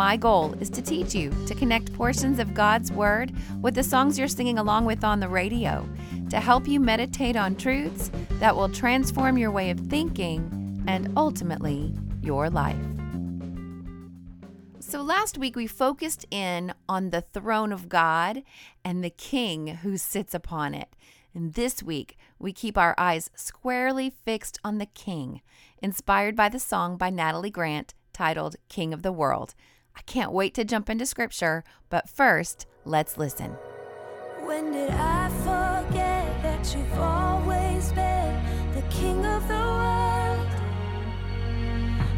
My goal is to teach you to connect portions of God's Word with the songs you're singing along with on the radio, to help you meditate on truths that will transform your way of thinking and ultimately your life. So, last week we focused in on the throne of God and the king who sits upon it. And this week we keep our eyes squarely fixed on the king, inspired by the song by Natalie Grant titled King of the World. I can't wait to jump into scripture, but first, let's listen. When did I forget that you've always been the king of the world?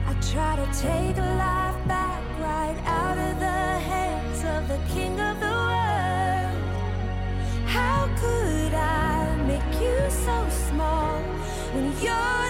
I try to take life back right out of the hands of the king of the world. How could I make you so small when you're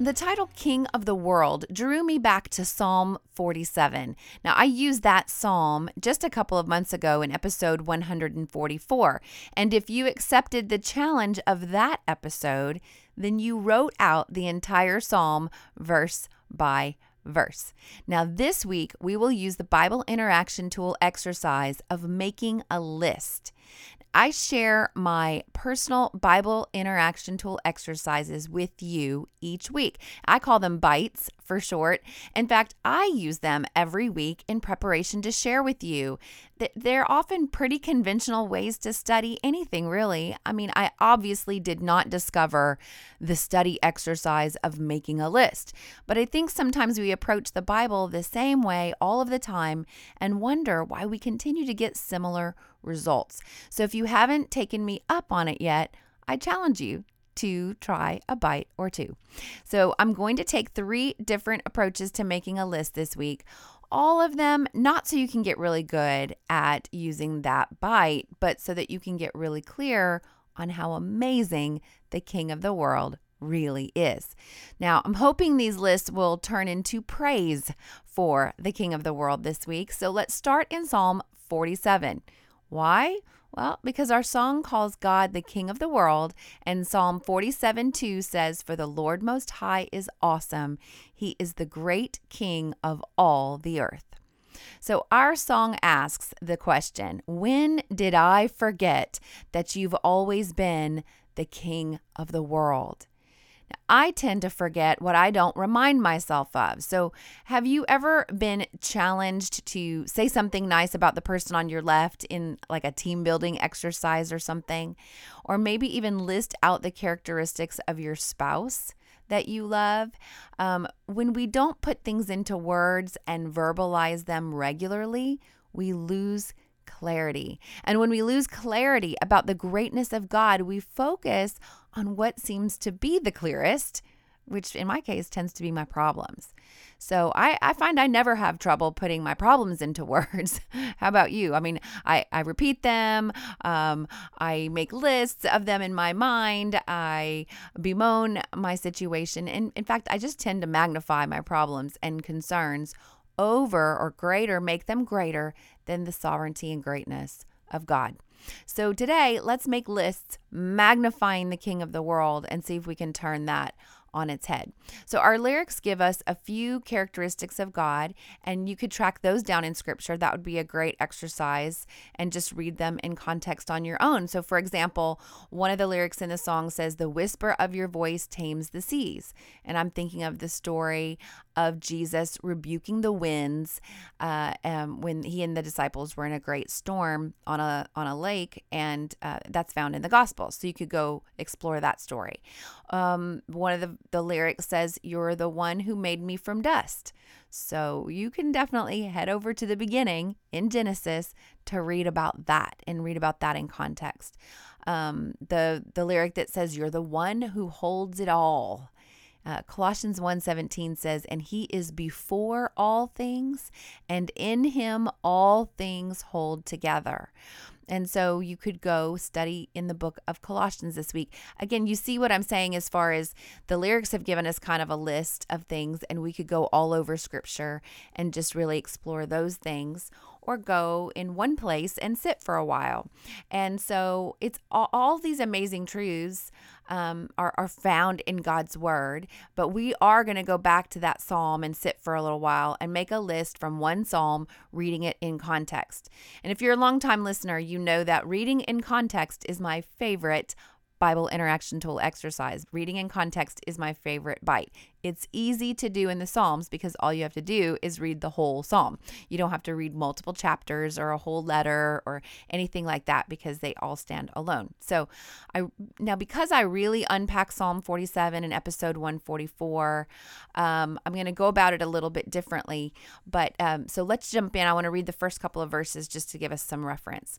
The title King of the World drew me back to Psalm 47. Now, I used that psalm just a couple of months ago in episode 144. And if you accepted the challenge of that episode, then you wrote out the entire psalm verse by verse. Now, this week, we will use the Bible interaction tool exercise of making a list. I share my personal Bible interaction tool exercises with you each week. I call them bites for short. In fact, I use them every week in preparation to share with you. They're often pretty conventional ways to study anything, really. I mean, I obviously did not discover the study exercise of making a list, but I think sometimes we approach the Bible the same way all of the time and wonder why we continue to get similar results. So if you haven't taken me up on it yet, I challenge you to try a bite or two. So I'm going to take three different approaches to making a list this week. All of them not so you can get really good at using that bite, but so that you can get really clear on how amazing the king of the world really is. Now, I'm hoping these lists will turn into praise for the king of the world this week. So let's start in Psalm 47. Why? Well, because our song calls God the King of the world, and Psalm 47 2 says, For the Lord Most High is awesome. He is the great King of all the earth. So, our song asks the question When did I forget that you've always been the King of the world? I tend to forget what I don't remind myself of. So, have you ever been challenged to say something nice about the person on your left in like a team building exercise or something? Or maybe even list out the characteristics of your spouse? that you love. Um, when we don't put things into words and verbalize them regularly, we lose clarity. And when we lose clarity about the greatness of God, we focus on what seems to be the clearest, which in my case tends to be my problems. So I, I find I never have trouble putting my problems into words. How about you? I mean, I, I repeat them, um, I make lists of them in my mind, I bemoan my situation. And in fact, I just tend to magnify my problems and concerns over or greater, make them greater than the sovereignty and greatness of God. So today, let's make lists magnifying the King of the world and see if we can turn that on its head. So, our lyrics give us a few characteristics of God, and you could track those down in scripture. That would be a great exercise and just read them in context on your own. So, for example, one of the lyrics in the song says, The whisper of your voice tames the seas. And I'm thinking of the story of Jesus rebuking the winds uh, um, when he and the disciples were in a great storm on a on a lake, and uh, that's found in the Gospel. So you could go explore that story. Um, one of the the lyrics says, "You're the one who made me from dust." So you can definitely head over to the beginning in Genesis to read about that and read about that in context. Um, the the lyric that says, "You're the one who holds it all." Uh, Colossians 1:17 says, "And he is before all things, and in him all things hold together." And so you could go study in the book of Colossians this week. Again, you see what I'm saying as far as the lyrics have given us kind of a list of things, and we could go all over scripture and just really explore those things or go in one place and sit for a while. And so it's all, all these amazing truths um, are, are found in God's word, but we are going to go back to that psalm and sit for a little while and make a list from one psalm, reading it in context. And if you're a long-time listener, you know that reading in context is my favorite Bible interaction tool exercise. Reading in context is my favorite bite. It's easy to do in the Psalms because all you have to do is read the whole Psalm. You don't have to read multiple chapters or a whole letter or anything like that because they all stand alone. So, I now because I really unpack Psalm 47 in episode 144, um, I'm going to go about it a little bit differently. But um, so let's jump in. I want to read the first couple of verses just to give us some reference.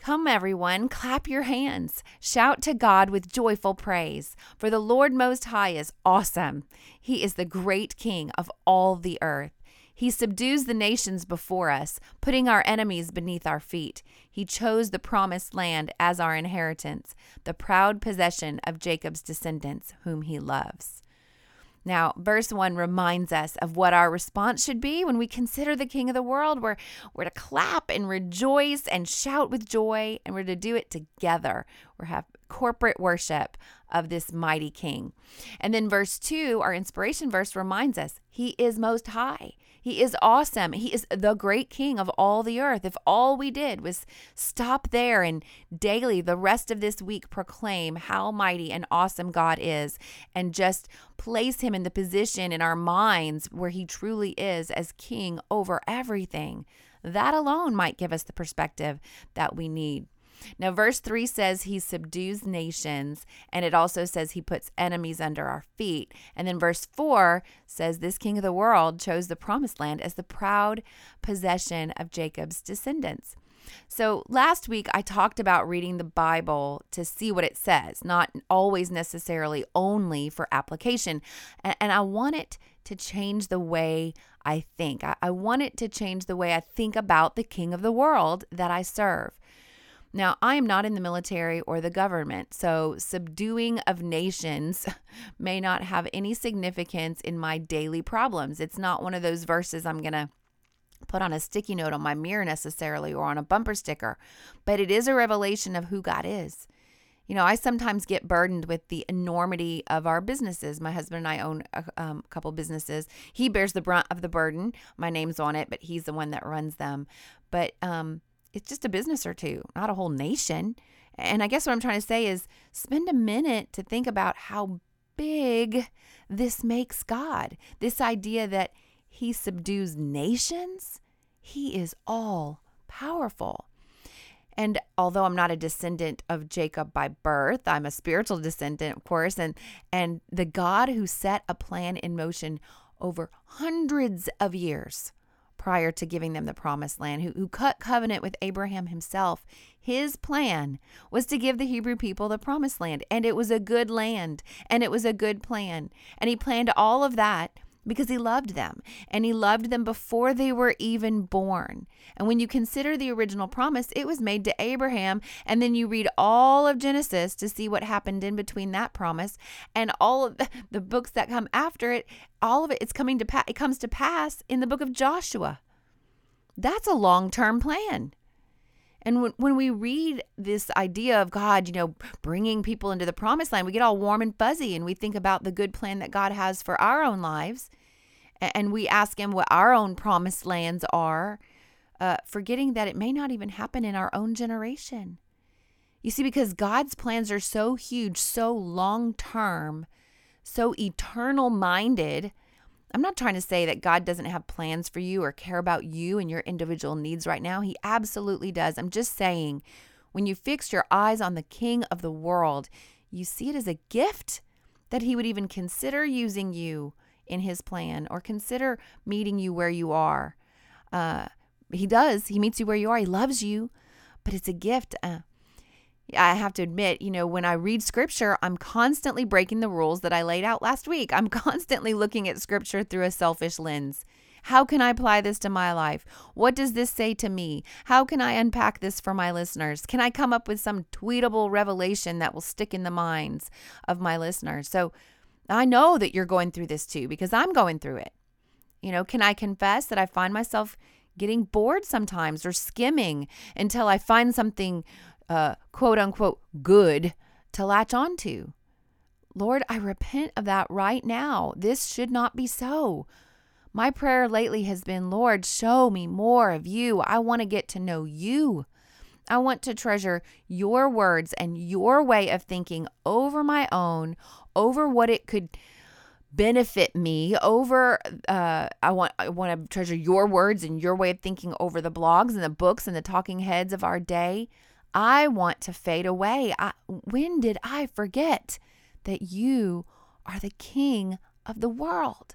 Come, everyone, clap your hands. Shout to God with joyful praise. For the Lord Most High is awesome. He is the great King of all the earth. He subdues the nations before us, putting our enemies beneath our feet. He chose the promised land as our inheritance, the proud possession of Jacob's descendants, whom he loves. Now, verse 1 reminds us of what our response should be when we consider the King of the world. We're, we're to clap and rejoice and shout with joy, and we're to do it together. We're have corporate worship of this mighty King. And then verse 2, our inspiration verse reminds us He is most high. He is awesome. He is the great king of all the earth. If all we did was stop there and daily, the rest of this week, proclaim how mighty and awesome God is and just place him in the position in our minds where he truly is as king over everything, that alone might give us the perspective that we need. Now, verse 3 says he subdues nations, and it also says he puts enemies under our feet. And then verse 4 says this king of the world chose the promised land as the proud possession of Jacob's descendants. So, last week I talked about reading the Bible to see what it says, not always necessarily only for application. And, I want it to change the way I think. I want it to change the way I think about the King of the world that I serve. Now, I am not in the military or the government, so subduing of nations may not have any significance in my daily problems. It's not one of those verses I'm going to put on a sticky note on my mirror necessarily or on a bumper sticker, but it is a revelation of who God is. You know, I sometimes get burdened with the enormity of our businesses. My husband and I own a um, couple businesses. He bears the brunt of the burden. My name's on it, but he's the one that runs them. But um, it's just a business or two, not a whole nation. And I guess what I'm trying to say is spend a minute to think about how big this makes God. This idea that he subdues nations, he is all powerful. And although I'm not a descendant of Jacob by birth, I'm a spiritual descendant, of course, and and the God who set a plan in motion over hundreds of years prior to giving them the promised land, who, who cut covenant with Abraham himself. His plan was to give the Hebrew people the promised land, and it was a good land, and it was a good plan. And he planned all of that because he loved them and he loved them before they were even born. And when you consider the original promise, it was made to Abraham. And then you read all of Genesis to see what happened in between that promise and all of the books that come after it. All of it, it's coming to pass. It comes to pass in the book of Joshua. That's a long term plan. And when, when we read this idea of God, you know, bringing people into the promised land, we get all warm and fuzzy and we think about the good plan that God has for our own lives. And we ask Him what our own promised lands are, uh, forgetting that it may not even happen in our own generation. You see, because God's plans are so huge, so long term, so eternal minded I'm not trying to say that God doesn't have plans for you or care about you and your individual needs right now. He absolutely does. I'm just saying, when you fix your eyes on the King of the world, you see it as a gift that He would even consider using you in His plan or consider meeting you where you are. Uh, he does. He meets you where you are. He loves you, but it's a gift. Uh, I have to admit, you know, when I read scripture, I'm constantly breaking the rules that I laid out last week. I'm constantly looking at scripture through a selfish lens. How can I apply this to my life? What does this say to me? How can I unpack this for my listeners? Can I come up with some tweetable revelation that will stick in the minds of my listeners? So I know that you're going through this too because I'm going through it. You know, can I confess that I find myself getting bored sometimes or skimming until I find something uh, quote unquote good to latch onto? Lord, I repent of that right now. This should not be so. My prayer lately has been, Lord, show me more of you. I want to get to know you. I want to treasure your words and your way of thinking over my own, over what it could benefit me over uh, I want I want to treasure your words and your way of thinking over the blogs and the books and the talking heads of our day. I want to fade away. I, when did I forget that you are the king of the world?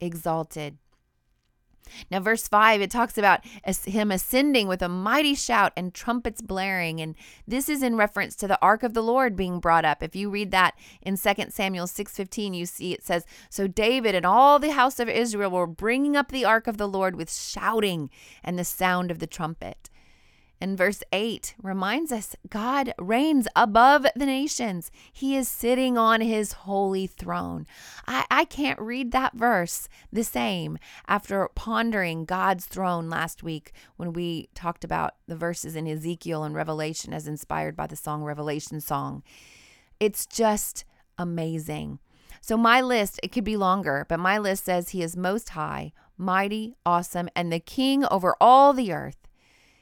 exalted. Now, verse 5, it talks about him ascending with a mighty shout and trumpets blaring. And this is in reference to the ark of the Lord being brought up. If you read that in 2 Samuel 6.15, you see it says, So David and all the house of Israel were bringing up the ark of the Lord with shouting and the sound of the trumpet. And verse 8 reminds us God reigns above the nations. He is sitting on his holy throne. I, I can't read that verse the same after pondering God's throne last week when we talked about the verses in Ezekiel and Revelation as inspired by the song Revelation Song. It's just amazing. So, my list, it could be longer, but my list says He is most high, mighty, awesome, and the King over all the earth.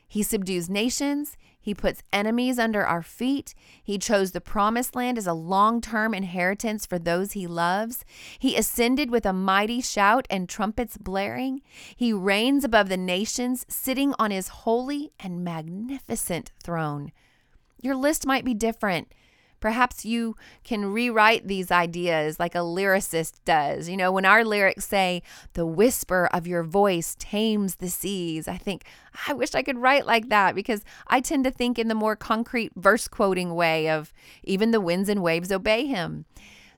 He subdues nations. He puts enemies under our feet. He chose the promised land as a long term inheritance for those he loves. He ascended with a mighty shout and trumpets blaring. He reigns above the nations, sitting on his holy and magnificent throne. Your list might be different. Perhaps you can rewrite these ideas like a lyricist does. You know, when our lyrics say, the whisper of your voice tames the seas, I think, I wish I could write like that because I tend to think in the more concrete verse quoting way of even the winds and waves obey him.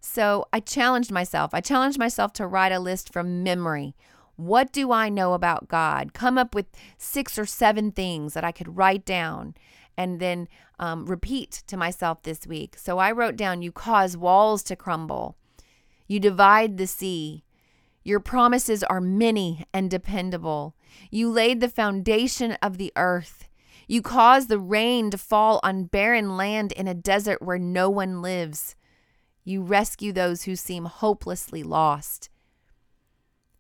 So I challenged myself. I challenged myself to write a list from memory. What do I know about God? Come up with six or seven things that I could write down and then um, repeat to myself this week. So I wrote down, You cause walls to crumble, you divide the sea. Your promises are many and dependable. You laid the foundation of the earth. You cause the rain to fall on barren land in a desert where no one lives. You rescue those who seem hopelessly lost.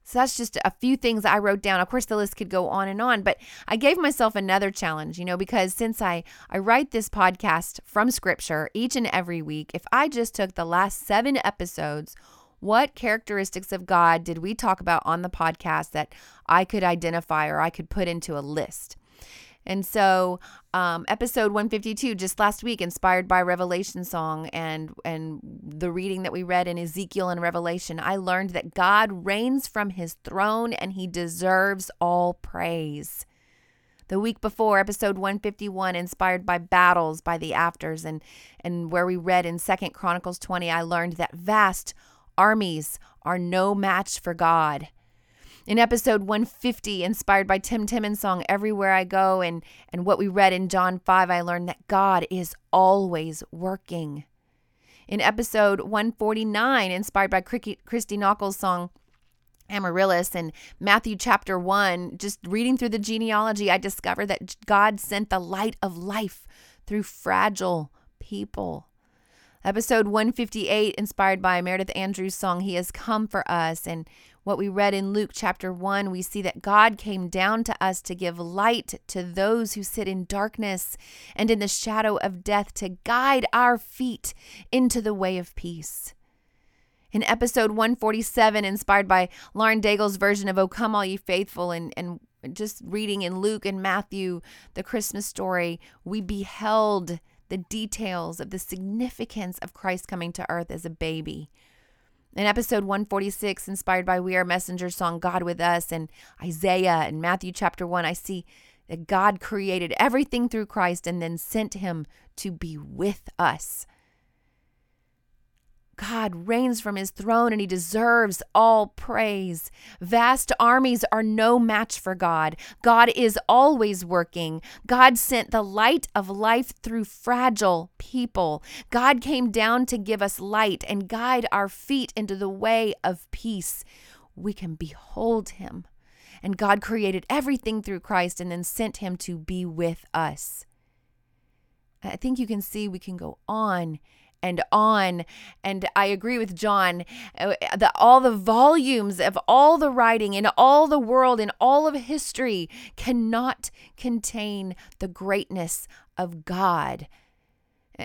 So that's just a few things I wrote down. Of course, the list could go on and on, but I gave myself another challenge, you know, because since I, I write this podcast from scripture each and every week, if I just took the last seven episodes, what characteristics of God did we talk about on the podcast that I could identify or I could put into a list? And so, um, episode 152, just last week, inspired by Revelation song and and the reading that we read in Ezekiel and Revelation, I learned that God reigns from His throne and He deserves all praise. The week before, episode 151, inspired by battles by the afters, and and where we read in Second Chronicles 20, I learned that vast armies are no match for God. In episode 150, inspired by Tim Timmons' song Everywhere I Go, and, and what we read in John 5, I learned that God is always working. In episode 149, inspired by Christy Nockels' song Amaryllis and Matthew chapter 1, just reading through the genealogy, I discovered that God sent the light of life through fragile people. Episode 158, inspired by Meredith Andrews' song, He Has Come for Us. And what we read in Luke chapter 1, we see that God came down to us to give light to those who sit in darkness and in the shadow of death, to guide our feet into the way of peace. In episode 147, inspired by Lauren Daigle's version of Oh Come All Ye Faithful, and, and just reading in Luke and Matthew, the Christmas story, we beheld the details of the significance of Christ coming to earth as a baby. In episode 146, inspired by We Are Messengers song God with Us and Isaiah and Matthew chapter 1, I see that God created everything through Christ and then sent him to be with us. God reigns from his throne and he deserves all praise. Vast armies are no match for God. God is always working. God sent the light of life through fragile people. God came down to give us light and guide our feet into the way of peace. We can behold him. And God created everything through Christ and then sent him to be with us. I think you can see we can go on and on. And I agree with John uh, that all the volumes of all the writing in all the world, in all of history, cannot contain the greatness of God.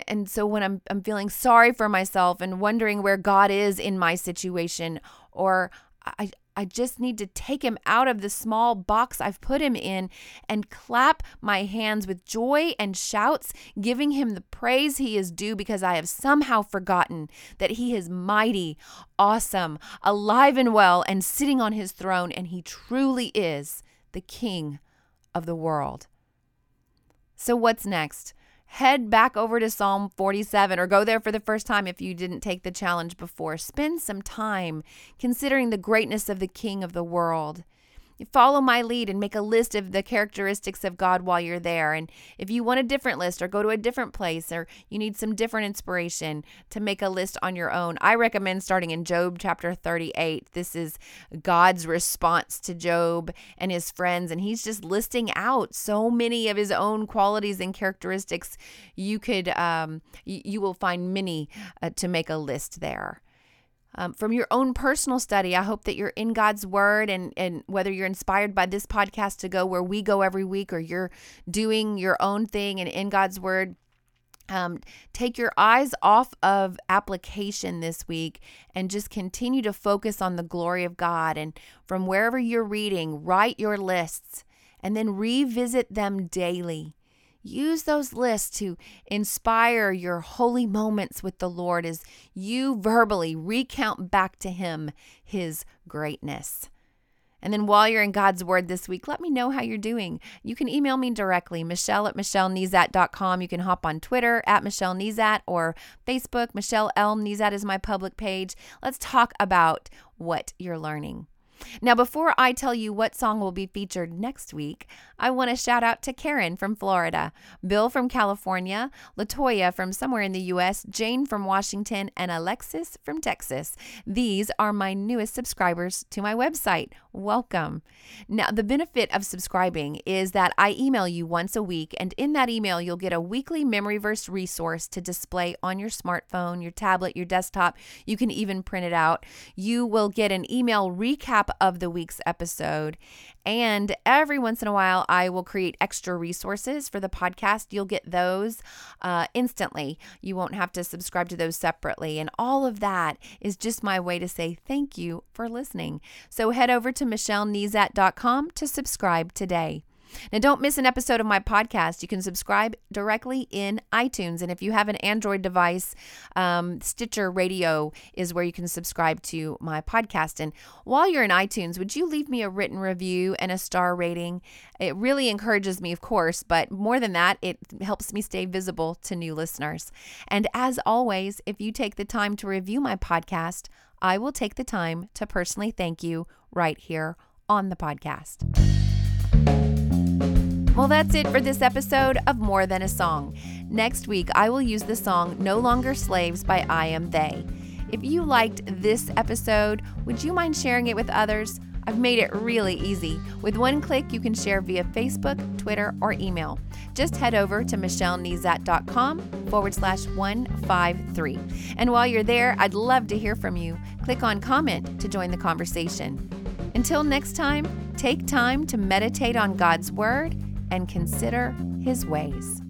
And so when I'm, I'm feeling sorry for myself and wondering where God is in my situation, or I, I just need to take him out of the small box I've put him in and clap my hands with joy and shouts, giving him the praise he is due because I have somehow forgotten that he is mighty, awesome, alive and well, and sitting on his throne, and he truly is the king of the world. So, what's next? Head back over to Psalm 47 or go there for the first time if you didn't take the challenge before. Spend some time considering the greatness of the King of the world follow my lead and make a list of the characteristics of God while you're there. And if you want a different list or go to a different place or you need some different inspiration to make a list on your own, I recommend starting in Job chapter 38. This is God's response to Job and his friends. And he's just listing out so many of his own qualities and characteristics. You could, um, you will find many uh, to make a list there um, from your own personal study. I hope that you're in God's Word and, and whether you're inspired by this podcast to go where we go every week or you're doing your own thing and in God's Word. Um, take your eyes off of application this week and just continue to focus on the glory of God. And from wherever you're reading, write your lists and then revisit them daily. Use those lists to inspire your holy moments with the Lord as you verbally recount back to Him His greatness. And then while you're in God's Word this week, let me know how you're doing. You can email me directly, Michelle at MichelleNezat.com. You can hop on Twitter at Michelle Nezat or Facebook. Michelle L. Nezat is my public page. Let's talk about what you're learning. Now, before I tell you what song will be featured next week, I want to shout out to Karen from Florida, Bill from California, Latoya from somewhere in the US, Jane from Washington, and Alexis from Texas. These are my newest subscribers to my website. Welcome. Now, the benefit of subscribing is that I email you once a week, and in that email, you'll get a weekly memory verse resource to display on your smartphone, your tablet, your desktop. You can even print it out. You will get an email recap of the week's episode. And every once in a while, I will create extra resources for the podcast. You'll get those uh, instantly. You won't have to subscribe to those separately. And all of that is just my way to say thank you for listening. So head over to michellenezat.com to subscribe today. Now, don't miss an episode of my podcast. You can subscribe directly in iTunes. And if you have an Android device, um, Stitcher Radio is where you can subscribe to my podcast. And while you're in iTunes, would you leave me a written review and a star rating? It really encourages me, of course, but more than that, it helps me stay visible to new listeners. And as always, if you take the time to review my podcast, I will take the time to personally thank you right here on the podcast. Well, that's it for this episode of More Than a Song. Next week, I will use the song No Longer Slaves by I Am They. If you liked this episode, would you mind sharing it with others? I've made it really easy. With one click, you can share via Facebook, Twitter, or email. Just head over to michellenezat.com forward slash 153. And while you're there, I'd love to hear from you. Click on comment to join the conversation. Until next time, take time to meditate on God's Word and consider His ways.